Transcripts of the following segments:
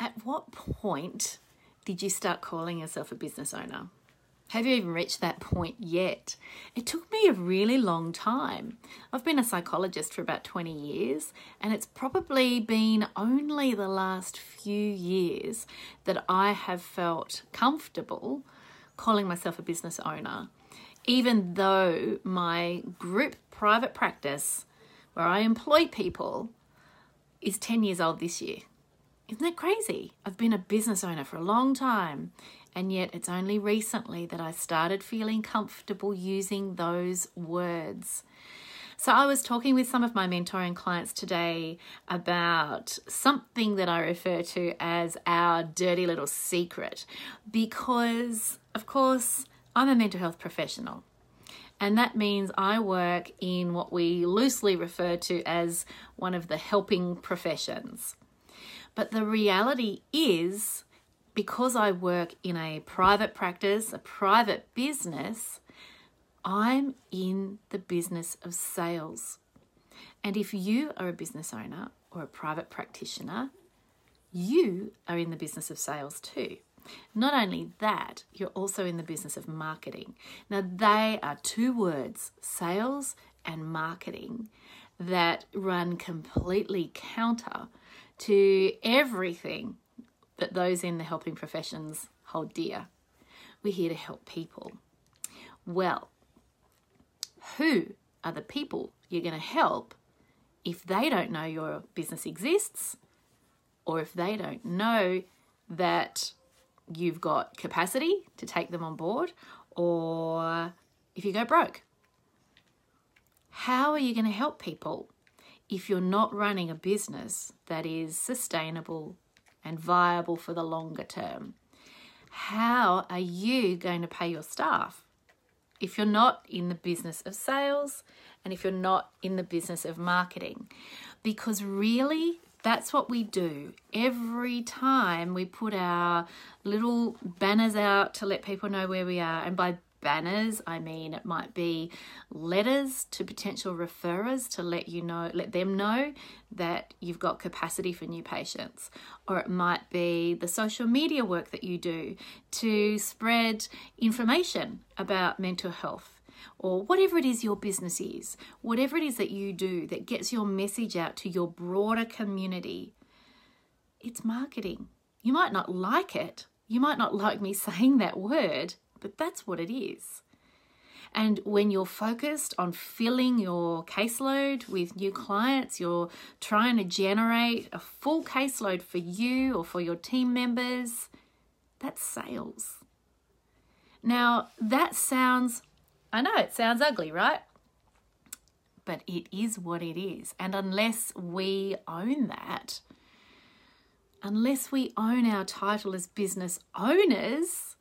At what point did you start calling yourself a business owner? Have you even reached that point yet? It took me a really long time. I've been a psychologist for about 20 years, and it's probably been only the last few years that I have felt comfortable calling myself a business owner, even though my group private practice, where I employ people, is 10 years old this year. Isn't that crazy? I've been a business owner for a long time, and yet it's only recently that I started feeling comfortable using those words. So, I was talking with some of my mentoring clients today about something that I refer to as our dirty little secret because, of course, I'm a mental health professional. And that means I work in what we loosely refer to as one of the helping professions. But the reality is, because I work in a private practice, a private business, I'm in the business of sales. And if you are a business owner or a private practitioner, you are in the business of sales too. Not only that, you're also in the business of marketing. Now, they are two words, sales and marketing, that run completely counter to everything that those in the helping professions hold dear. We're here to help people. Well, who are the people you're going to help if they don't know your business exists or if they don't know that you've got capacity to take them on board or if you go broke? How are you going to help people if you're not running a business that is sustainable and viable for the longer term? How are you going to pay your staff if you're not in the business of sales and if you're not in the business of marketing? Because really, that's what we do every time we put our little banners out to let people know where we are. And by banners. I mean, it might be letters to potential referrers to let you know, let them know that you've got capacity for new patients. Or it might be the social media work that you do to spread information about mental health or whatever it is your business is, whatever it is that you do that gets your message out to your broader community, it's marketing. You might not like it. You might not like me saying that word, but that's what it is. And when you're focused on filling your caseload with new clients, you're trying to generate a full caseload for you or for your team members, that's sales. Now, that sounds, I know it sounds ugly, right? But it is what it is. And unless we own that, unless we own our title as business owners,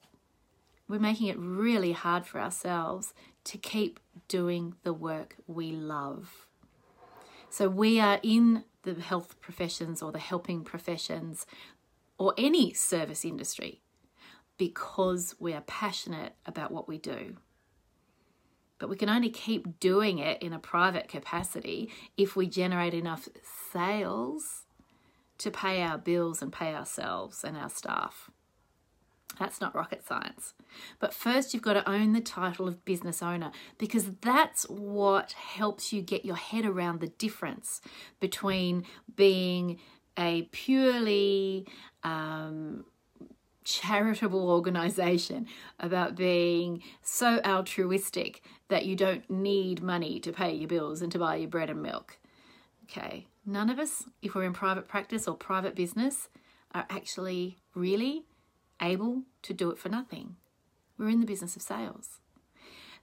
we're making it really hard for ourselves to keep doing the work we love. So we are in the health professions or the helping professions or any service industry because we are passionate about what we do. But we can only keep doing it in a private capacity if we generate enough sales to pay our bills and pay ourselves and our staff. That's not rocket science. But first, you've got to own the title of business owner because that's what helps you get your head around the difference between being a purely um, charitable organization, about being so altruistic that you don't need money to pay your bills and to buy your bread and milk. Okay, none of us, if we're in private practice or private business, are actually really able to do it for nothing. We're in the business of sales.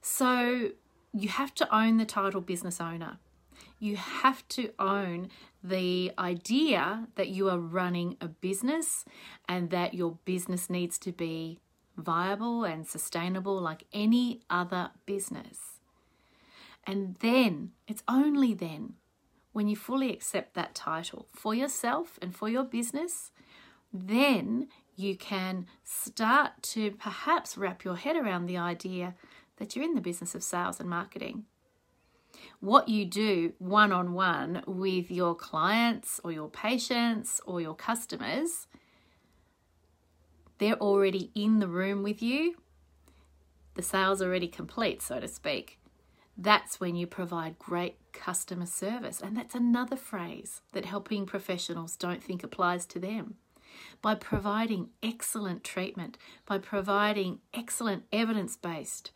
So you have to own the title business owner. You have to own the idea that you are running a business and that your business needs to be viable and sustainable like any other business. And then, it's only then, when you fully accept that title for yourself and for your business, then you can start to perhaps wrap your head around the idea that you're in the business of sales and marketing. What you do one on one with your clients or your patients or your customers they're already in the room with you, the sale's already complete, so to speak. That's when you provide great customer service. And that's another phrase that helping professionals don't think applies to them. By providing excellent treatment, by providing excellent evidence based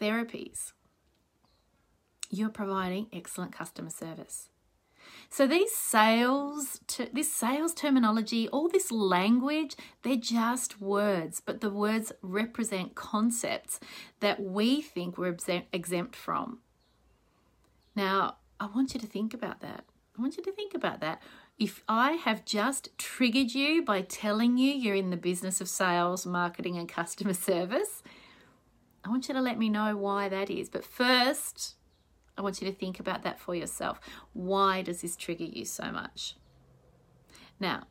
therapies, you're providing excellent customer service. So these sales, this sales terminology, all this language, they're just words, but the words represent concepts that we think we're exempt from. Now, I want you to think about that. I want you to think about that. If I have just triggered you by telling you you're in the business of sales, marketing, and customer service, I want you to let me know why that is. But first, I want you to think about that for yourself. Why does this trigger you so much? Now,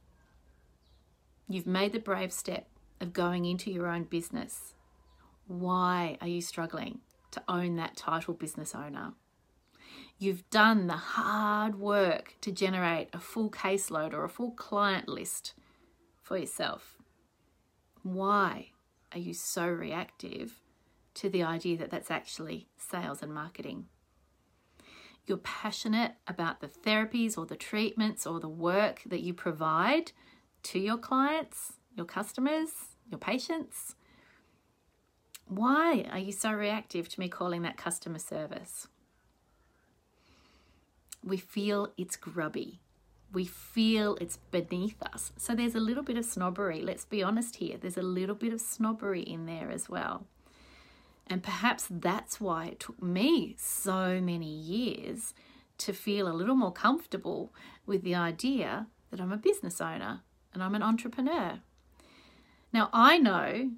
you've made the brave step of going into your own business. Why are you struggling to own that title business owner? You've done the hard work to generate a full caseload or a full client list for yourself. Why are you so reactive to the idea that that's actually sales and marketing? you're passionate about the therapies or the treatments or the work that you provide to your clients, your customers, your patients. Why are you so reactive to me calling that customer service? We feel it's grubby. We feel it's beneath us. So there's a little bit of snobbery. Let's be honest here. There's a little bit of snobbery in there as well. And perhaps that's why it took me so many years to feel a little more comfortable with the idea that I'm a business owner and I'm an entrepreneur. Now, I know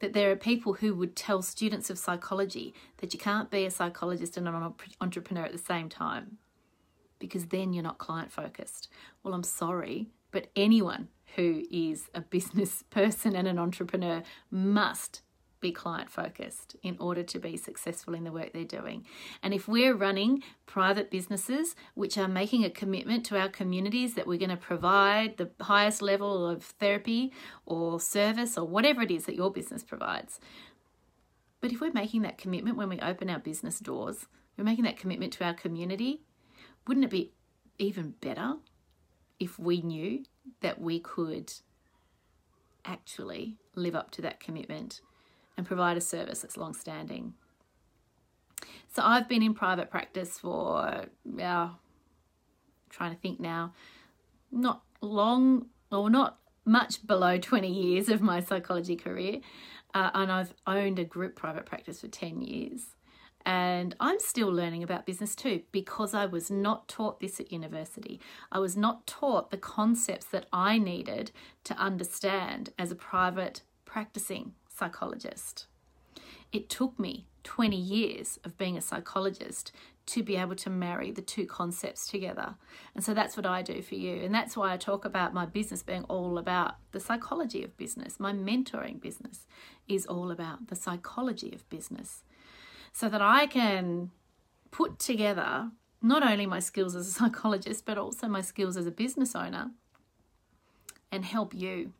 that there are people who would tell students of psychology that you can't be a psychologist and an entrepreneur at the same time because then you're not client focused. Well, I'm sorry, but anyone who is a business person and an entrepreneur must be client focused in order to be successful in the work they're doing. And if we're running private businesses which are making a commitment to our communities that we're going to provide the highest level of therapy or service or whatever it is that your business provides. But if we're making that commitment when we open our business doors, we're making that commitment to our community, wouldn't it be even better if we knew that we could actually live up to that commitment and provide a service that's long standing. So I've been in private practice for, yeah, trying to think now, not long or not much below 20 years of my psychology career. Uh, and I've owned a group private practice for 10 years. And I'm still learning about business too because I was not taught this at university. I was not taught the concepts that I needed to understand as a private practicing psychologist. It took me 20 years of being a psychologist to be able to marry the two concepts together. And so that's what I do for you. And that's why I talk about my business being all about the psychology of business. My mentoring business is all about the psychology of business. So that I can put together not only my skills as a psychologist, but also my skills as a business owner and help you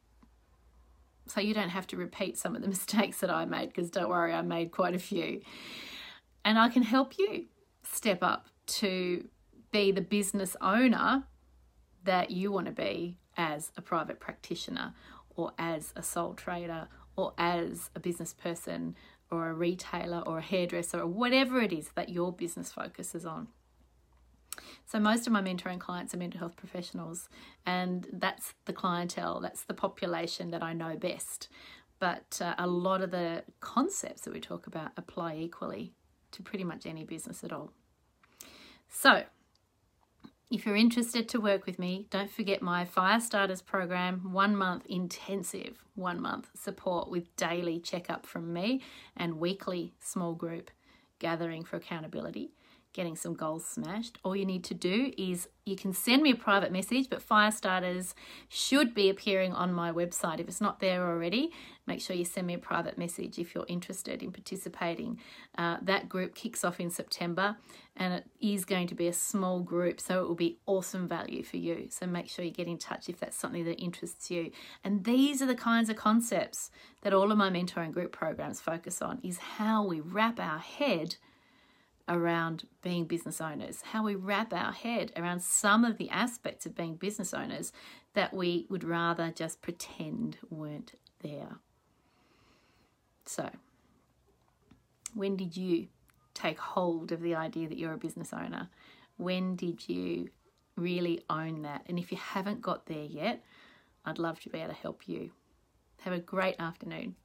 so you don't have to repeat some of the mistakes that I made because don't worry, I made quite a few. And I can help you step up to be the business owner that you want to be as a private practitioner or as a sole trader or as a business person or a retailer or a hairdresser or whatever it is that your business focuses on. So most of my mentoring clients are mental health professionals, and that's the clientele, that's the population that I know best. But uh, a lot of the concepts that we talk about apply equally to pretty much any business at all. So, if you're interested to work with me, don't forget my Fire Starters program, one month intensive, one month support with daily checkup from me and weekly small group gathering for accountability getting some goals smashed, all you need to do is you can send me a private message, but fire starters should be appearing on my website. If it's not there already, make sure you send me a private message if you're interested in participating. Uh, that group kicks off in September and it is going to be a small group, so it will be awesome value for you. So make sure you get in touch if that's something that interests you. And these are the kinds of concepts that all of my mentoring group programs focus on is how we wrap our head around being business owners, how we wrap our head around some of the aspects of being business owners that we would rather just pretend weren't there. So, when did you take hold of the idea that you're a business owner? When did you really own that? And if you haven't got there yet, I'd love to be able to help you. Have a great afternoon.